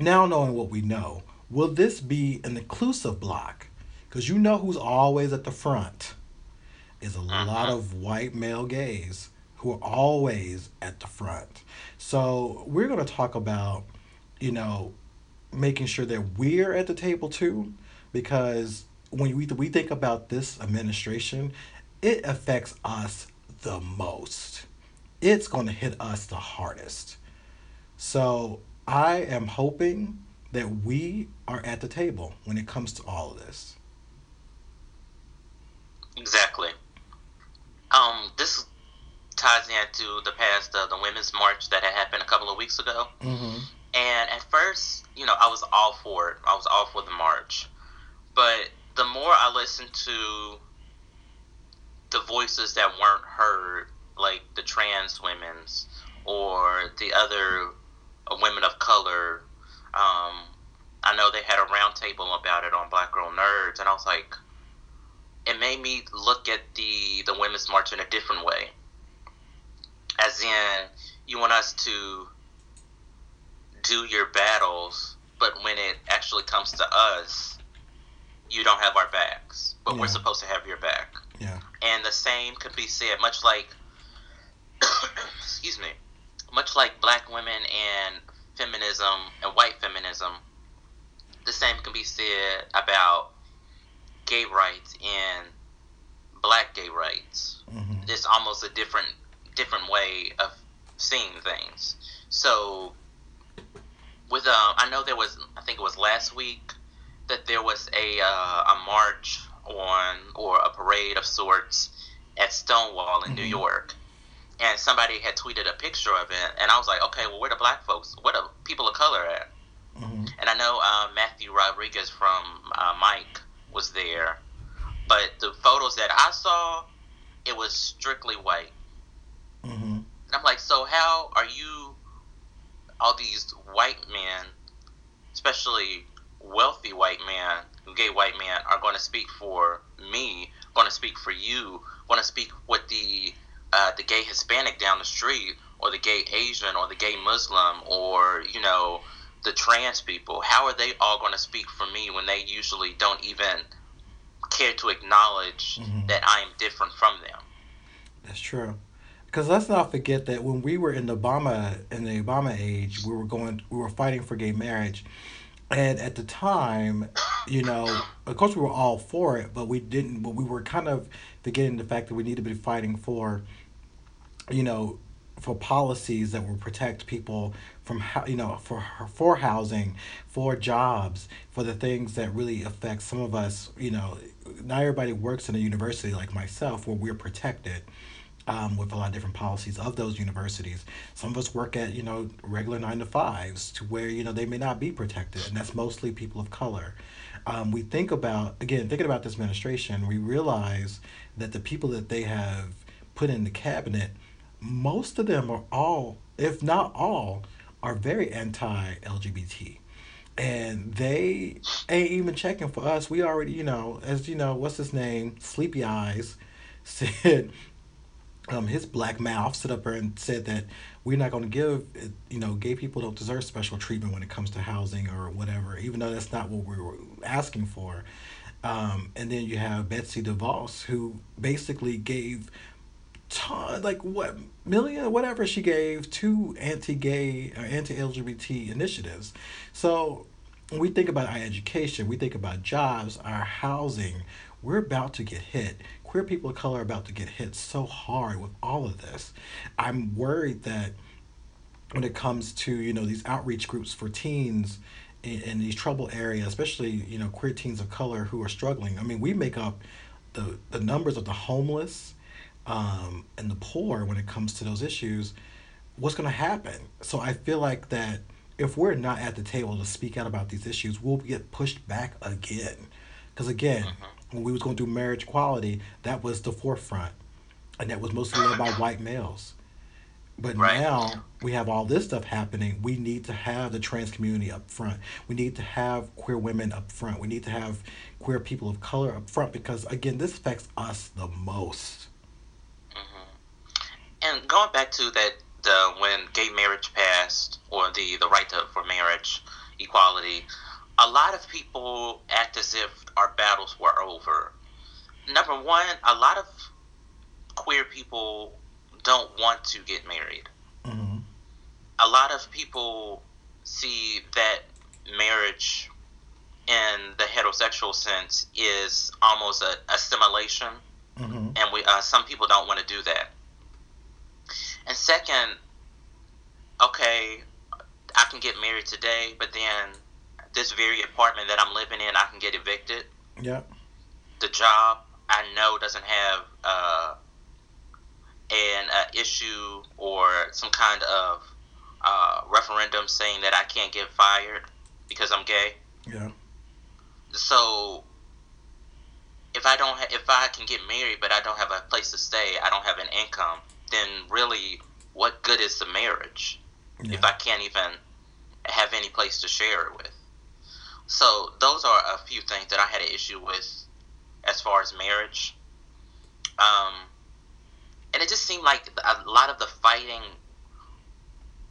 now knowing what we know will this be an inclusive block because you know who's always at the front is a mm-hmm. lot of white male gays who are always at the front. So we're going to talk about, you know, making sure that we're at the table too, because when we we think about this administration, it affects us the most. It's going to hit us the hardest. So I am hoping that we are at the table when it comes to all of this. Exactly. Um, this ties into the past uh, the women's march that had happened a couple of weeks ago. Mm-hmm. And at first, you know, I was all for it. I was all for the march. But the more I listened to the voices that weren't heard, like the trans women's or the other women of color, um, I know they had a roundtable about it on Black Girl Nerds, and I was like, it made me look at the the women's march in a different way. As in, you want us to do your battles, but when it actually comes to us, you don't have our backs, but we're supposed to have your back. Yeah. And the same could be said, much like, *coughs* excuse me, much like black women and feminism and white feminism, the same can be said about gay rights and black gay rights. hmm It's almost a different different way of seeing things. So, with um, I know there was, I think it was last week that there was a uh, a march on or a parade of sorts at Stonewall in New Mhm. York, and somebody had tweeted a picture of it, and I was like, okay, well, where the black folks, where the people of color at? hmm And I know uh, Matthew Rodriguez from uh, Mic was there, but the photos that I saw, it was strictly white. hmm And I'm like, so how are you, all these white men, especially wealthy white men, gay white men, are going to speak for me, going to speak for you, going to speak with the uh, the gay Hispanic down the street, or the gay Asian, or the gay Muslim, or you know, the trans people? How are they all going to speak for me when they usually don't even care to acknowledge Mhm. that I am different from them? That's true. Because let's not forget that when we were in the Obama in the Obama age, we were going we were fighting for gay marriage, and at the time, you know, of course we were all for it, but we didn't. But we were kind of forgetting the fact that we need to be fighting for, you know, for policies that will protect people from how you know for for housing, for jobs, for the things that really affect some of us. You know, not everybody works in a university like myself where we're protected um, with a lot of different policies of those universities. Some of us work at you know regular nine to fives to where you know they may not be protected, and that's mostly people of color. Um, we think about again thinking about this administration, we realize that the people that they have put in the cabinet, most of them are all, if not all, are very anti-LGBT. And they ain't even checking for us. We already, you know, as you know, what's his name? Sleepy Eyes *laughs* said um, his black mouth stood up and said that we're not going to give, you know, gay people don't deserve special treatment when it comes to housing or whatever, even though that's not what we were asking for. Um, and then you have Betsy DeVos, who basically gave ton, like what million, whatever she gave to anti-gay uh, or anti-LGBT initiatives. So when we think about our education, we think about jobs, our housing. We're about to get hit. Queer people of color are about to get hit so hard with all of this. I'm worried that when it comes to you know these outreach groups for teens in, in these trouble areas, especially you know queer teens of color who are struggling. I mean, we make up the the numbers of the homeless um, and the poor when it comes to those issues. What's going to happen? So I feel like that if we're not at the table to speak out about these issues, we'll get pushed back again. Because again, when we was going to do marriage equality, that was the forefront, and that was mostly led by white males. But Right. now we have all this stuff happening. We need to have the trans community up front. We need to have queer women up front. We need to have queer people of color up front because again, this affects us the most. And going back to that, the when gay marriage passed, or the the right to, for marriage equality, a lot of people act as if our battles were over. Number one, a lot of queer people don't want to get married. hmm A lot of people see that marriage in the heterosexual sense is almost a assimilation hmm and we uh, some people don't want to do that. And second, okay, I can get married today, but then this very apartment that I'm living in, I can get evicted. Yeah. The job I know doesn't have uh, an uh, issue or some kind of uh, referendum saying that I can't get fired because I'm gay. Yeah. So if I don't, ha- if I can get married, but I don't have a place to stay, I don't have an income, then really, what good is the marriage Yeah. if I can't even have any place to share it with? So those are a few things that I had an issue with as far as marriage. Um, and it just seemed like a lot of the fighting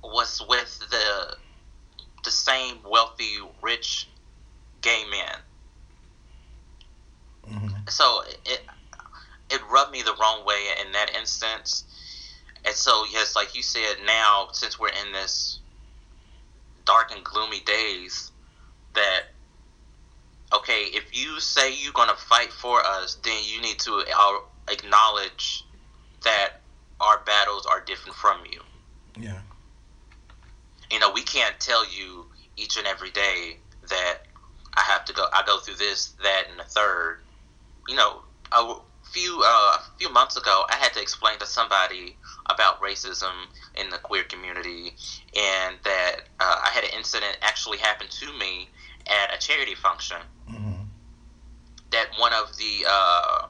was with the the same wealthy, rich gay men. so it it rubbed me the wrong way in that instance. And so yes, like you said, now since we're in this dark and gloomy days, that okay, if you say you're gonna fight for us, then you need to acknowledge that our battles are different from you. Yeah. You know, we can't tell you each and every day that I have to go. I go through this, that, and the third. You know, a few uh, few months ago, I had to explain to somebody about racism in the queer community, and that uh, I had an incident actually happen to me at a charity function. Mm-hmm. That one of the uh,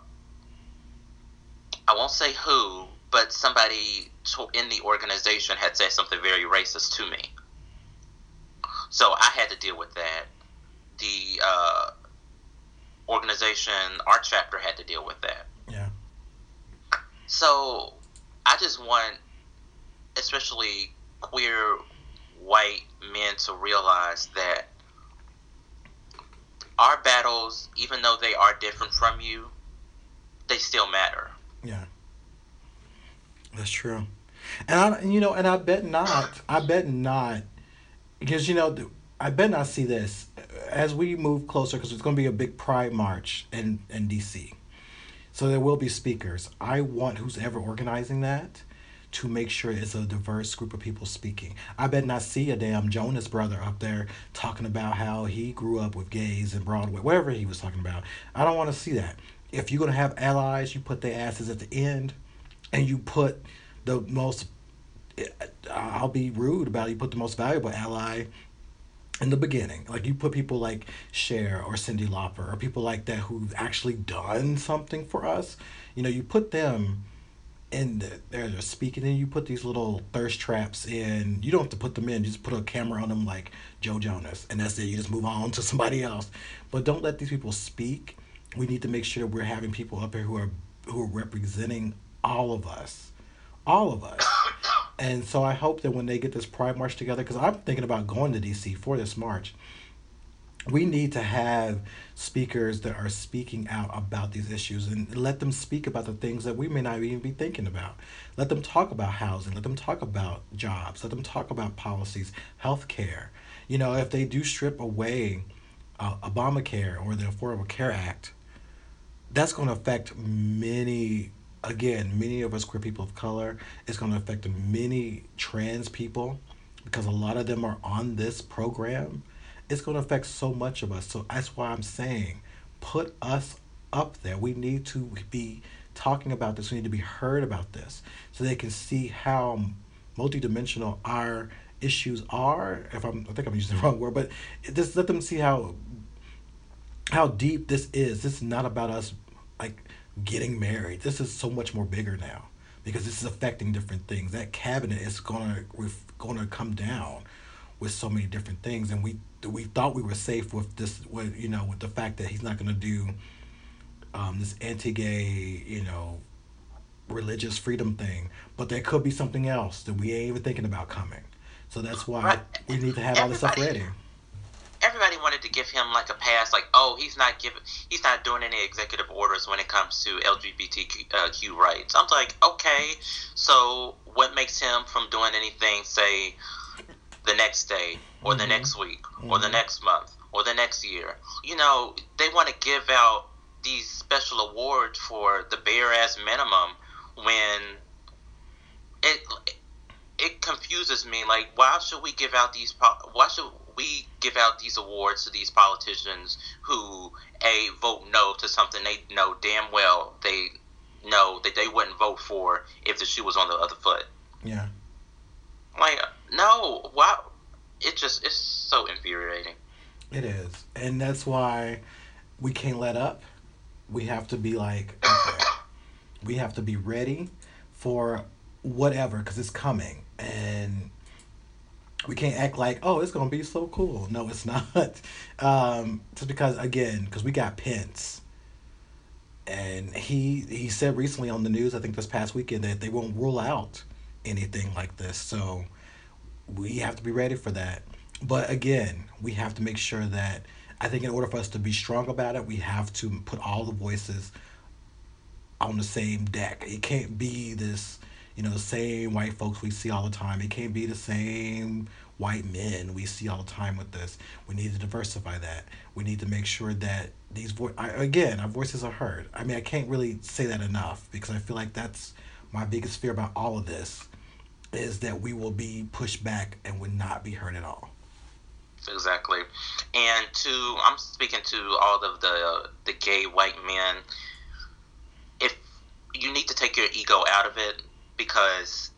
I won't say who, but somebody in the organization had said something very racist to me. So I had to deal with that. The uh, organization, our chapter, had to deal with that. So I just want, especially queer white men, to realize that our battles, even though they are different from you, they still matter. Yeah. That's true. And I, you know, and I bet not. I bet not, because you know, I bet not see this as we move closer because it's going to be a big Pride March in in DC. So there will be speakers. I want who's ever organizing that to make sure it's a diverse group of people speaking. I bet not see a damn Jonas brother up there talking about how he grew up with gays and Broadway, whatever he was talking about. I don't want to see that. If you're gonna have allies, you put their asses at the end, and you put the most. Eh, I'll be rude about it. You put the most valuable ally in the beginning. Like you put people like Cher or Cyndi Lauper or people like that who've actually done something for us. You know, you put them in the, they're, they're speaking and you put these little thirst traps in. You don't have to put them in. You just put a camera on them like Joe Jonas and that's it. You just move on *laughs* to somebody else. But don't let these people speak. We need to make sure we're having people up here who are who are representing all of us. All of us. And so I hope that when they get this Pride March together, because I'm thinking about going to DC for this march, we need to have speakers that are speaking out about these issues and let them speak about the things that we may not even be thinking about. Let them talk about housing, let them talk about jobs, let them talk about policies, health care. You know, if they do strip away uh, Obamacare or the Affordable Care Act, that's going to affect many again, many of us queer people of color, it's going to affect many trans people because a lot of them are on this program. It's going to affect so much of us. So that's why I'm saying put us up there. We need to be talking about this. We need to be heard about this so they can see how multidimensional our issues are. If I'm, I think I'm using the wrong word, but just let them see how how deep this is. This is not about us getting married. This is so much more bigger now because this is affecting different things. That cabinet is gonna gonna come down with so many different things, and we we thought we were safe with this, with you know, with the fact that he's not gonna do um, this anti-gay, you know, religious freedom thing, but there could be something else that we ain't even thinking about coming. So that's why right. we need to have all this stuff ready everybody to give him like a pass, like, oh, he's not giving, he's not doing any executive orders when it comes to LGBTQ uh, rights. I'm like, okay, so what makes him from doing anything, say, the next day, or mm-hmm. the next week, mm-hmm. or the mm-hmm. next month, or the next year? You know, they want to give out these special awards for the bare ass minimum when it it confuses me. Like, why should we give out these? Why should we give out these awards to these politicians who a vote no to something they know damn well they know that they wouldn't vote for if the shoe was on the other foot. Yeah. Like no, wow, it just it's so infuriating. It is, and that's why we can't let up. We have to be like, okay, *coughs* we have to be ready for whatever because it's coming, and we can't act like oh it's gonna be so cool. No it's *laughs* not. Um just because again because we got pence. And he he said recently on the news i think this past weekend that they won't rule out anything like this. So we have to be ready for that. But again we have to make sure that I think in order for us to be strong about it, we have to put all the voices on the same deck. It can't be this, you know, the same white folks we see all the time. It can't be the same white men we see all the time with this. We need to diversify that. We need to make sure that these vo- I, again, our voices are heard. I mean, I can't really say that enough because I feel like that's my biggest fear about all of this is that we will be pushed back and would not be heard at all. Exactly, and to I'm speaking to all of the the gay white men. If you need to take your ego out of it, because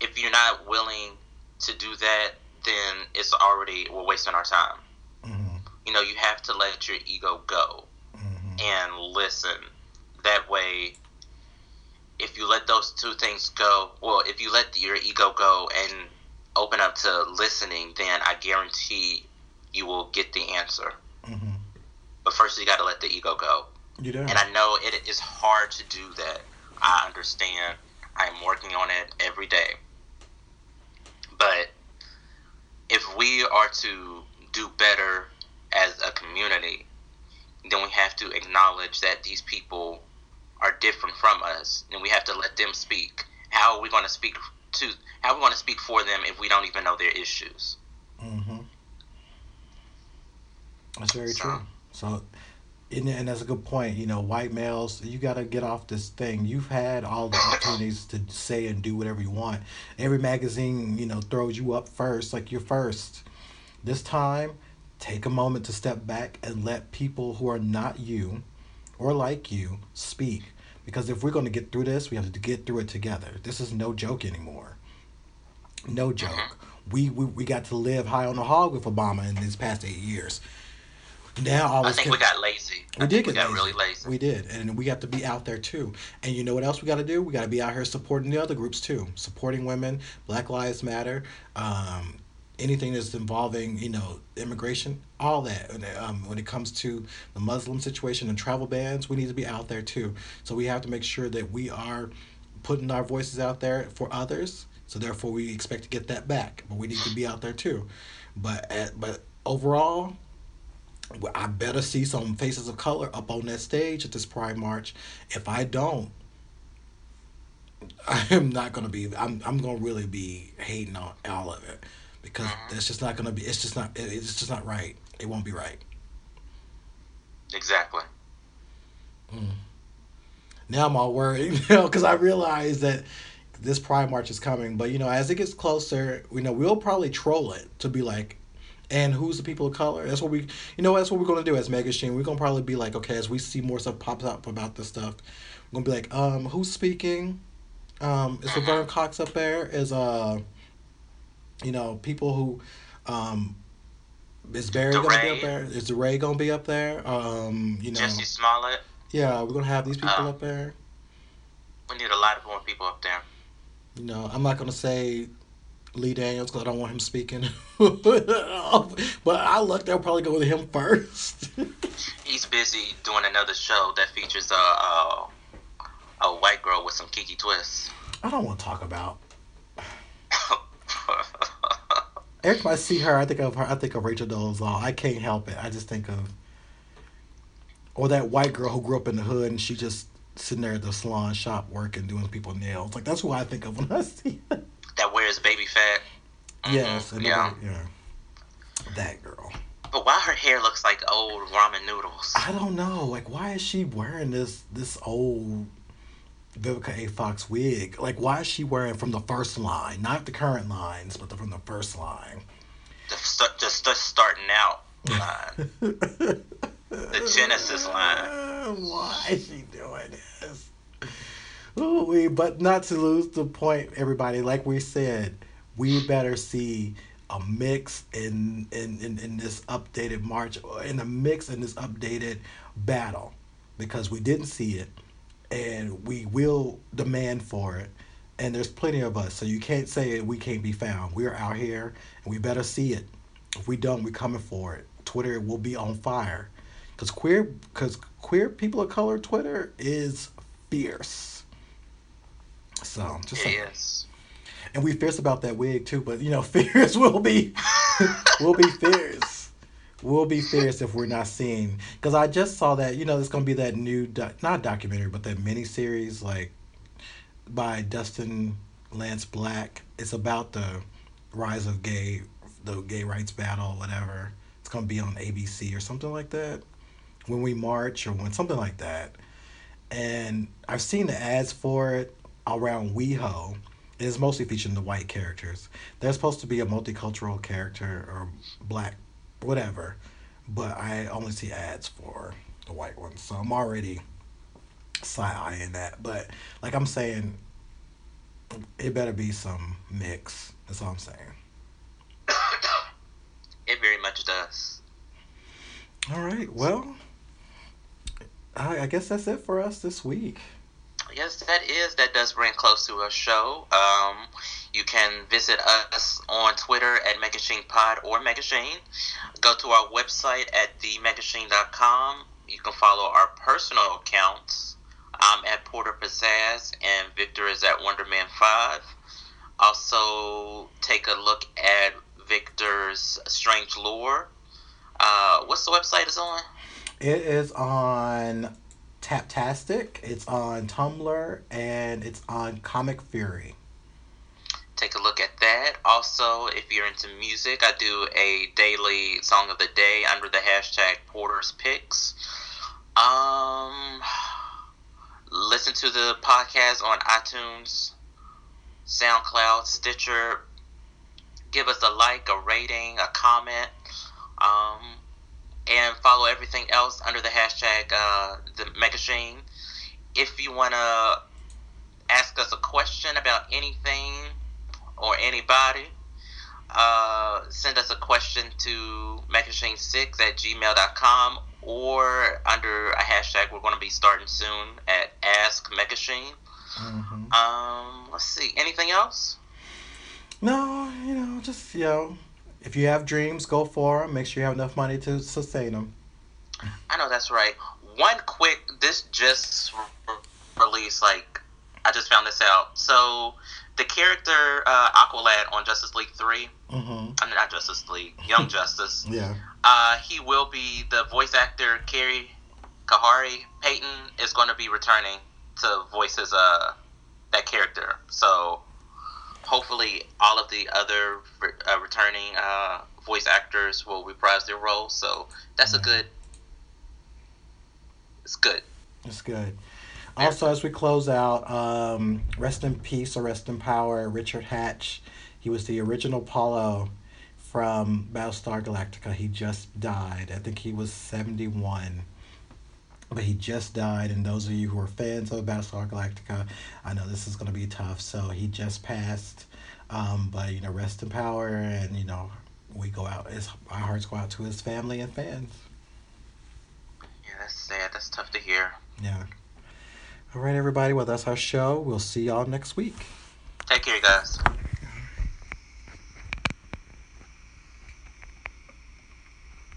if you're not willing to do that, then it's already we're wasting our time. Mm-hmm. You know, you have to let your ego go Mm-hmm. and listen. That way, if you let those two things go, well, if you let your ego go and open up to listening, then I guarantee you will get the answer. Mm-hmm. But first, you got to let the ego go. You do. And I know it is hard to do that. I understand. I'm working on it every day. But if we are to do better as a community, then we have to acknowledge that these people are different from us, and we have to let them speak. How are we going to speak to? How are we going to speak for them if we don't even know their issues? Mm-hmm. That's very So- true. So, and, and that's a good point. You know, white males, you got to get off this thing. You've had all the opportunities to say and do whatever you want. Every magazine, you know, throws you up first, like you're first. This time, take a moment to step back and let people who are not you or like you speak. Because if we're going to get through this, we have to get through it together. This is no joke anymore. No joke. Uh-huh. We, we we got to live high on the hog with Obama in these past eight years. Now all I this think we got lazy. we I did get we got lazy. really lazy. We did, and we got to be out there too. And you know what else we got to do? We got to be out here supporting the other groups too, supporting women, Black Lives Matter, um, anything that's involving you know immigration, all that. Um, when it comes to the Muslim situation and travel bans, we need to be out there too. So we have to make sure that we are putting our voices out there for others. So therefore, we expect to get that back, but we need to be out there too. But at, but overall, I better see some faces of color up on that stage at this Pride March. If I don't, *laughs* I am not gonna be. I'm I'm gonna really be hating on all of it because mm-hmm. that's just not gonna be. It's just not. it- It's just not right. It won't be right. Exactly. Mm. Now I'm all worried, *laughs* you know, because I realize that this Pride March is coming. But you know, as it gets closer, you know, we'll probably troll it to be like, and who's the people of color? That's what we, you know, that's what we're gonna do as Megashine. We're gonna probably be like, okay, as we see more stuff pops up about this stuff, we're gonna be like, um, who's speaking? Um, is Laverne Cox up there? Is uh, you know, people who, um. Is Barry gonna be up DeRay. there? Is Ray gonna be up there? Um, you know, Jussie Smollett. yeah, we're gonna have these people Uh, up there. We need a lot of more people up there. You know, I'm not gonna say Lee Daniels because I don't want him speaking. *laughs* but I look, they'll probably go with him first. *laughs* He's busy doing another show that features a a, a white girl with some kiki twists. I don't want to talk about. *laughs* Every time I see her, I think of her. I think of Rachel Dolezal. I can't help it. I just think of, or that white girl who grew up in the hood and she just sitting there at the salon shop working, doing people nails. Like that's who I think of when I see. Her. That wears baby fat. Mhm, Yes, yeah. yeah, that girl. But why her hair looks like old ramen noodles? I don't know. Like, why is she wearing this this old Vivica A. Fox wig? Like, why is she wearing from the first line, not the current lines, but the, from the first line? The start, just just starting out line, *laughs* the Genesis line. Why is she doing this? Ooh, but not to lose the point, everybody. Like we said, we better see a mix in in, in, in this updated March, in a mix in this updated battle, because we didn't see it, and we will demand for it. And there's plenty of us, so you can't say we can't be found. We're out here, and we better see it. If we don't, we're coming for it. Twitter will be on fire, cause queer, cause queer people of color Twitter is fierce. So just. Yes. and we fierce about that wig too, but you know, *laughs* fierce will be *laughs* will be fierce. we'll be fierce if we're not seeing. Because I just saw that you know there's gonna be that new doc, not documentary but that mini series like by Dustin Lance Black. It's about the rise of gay the gay rights battle, whatever. It's gonna be on ABC or something like that. When we march or when something like that. And I've seen the ads for it around WeHo. is mostly featuring the white characters. There's supposed to be a multicultural character or black, whatever, but I only see ads for the white ones. So I'm already side eyeing that. But like I'm saying, it better be some mix. That's all I'm saying. *coughs* It very much does. All right. Well, I, I guess that's it for us this week. Yes, that is. That does bring close to a show. Um, you can visit us on Twitter at Megashine Pod or Megashine. Go to our website at themegashine.com. You can follow our personal accounts. I'm at Porter Pizzazz and Victor is at Wonderman5. Also, take a look at Victor's Strange Lore. Uh, what's the website is on? It is on Taptastic, it's on Tumblr, and it's on Comic Fury. Take a look at that. Also, if you're into music, I do a daily song of the day under the hashtag Porter's Picks. Um, listen to the podcast on iTunes, SoundCloud, Stitcher. Give us a like, a rating, a comment. Um, and follow everything else under the hashtag uh, the Megashine. If you want to ask us a question about anything or anybody, uh, send us a question to megashine6 at gmail.com or under a hashtag we're going to be starting soon at Ask Megashine. Mm-hmm. Um, let's see. Anything else? No, you know, just, you know, if you have dreams, go for them. Make sure you have enough money to sustain them. I know that's right. One quick, this just re- released, like, I just found this out. So, the character uh, Aqualad on Justice League 3, Mm-hmm. I mean, not Justice League, Young *laughs* Justice, Yeah. uh, he will be, the voice actor, Kerry Khary Payton, is going to be returning to voice his, uh, that character. So, hopefully, all of the other re- uh, returning uh, voice actors will reprise their roles. So, that's a good. It's good. It's good. Also, as we close out, um, rest in peace or rest in power, Richard Hatch. He was the original Apollo from Battlestar Galactica. He just died. I think he was 71. But he just died, and those of you who are fans of Battlestar Galactica, I know this is going to be tough. So he just passed. Um, but, you know, rest in power, and, you know, we go out, his, our hearts go out to his family and fans. Yeah, that's sad. That's tough to hear. Yeah. All right, everybody. Well, that's our show. We'll see y'all next week. Take care, guys.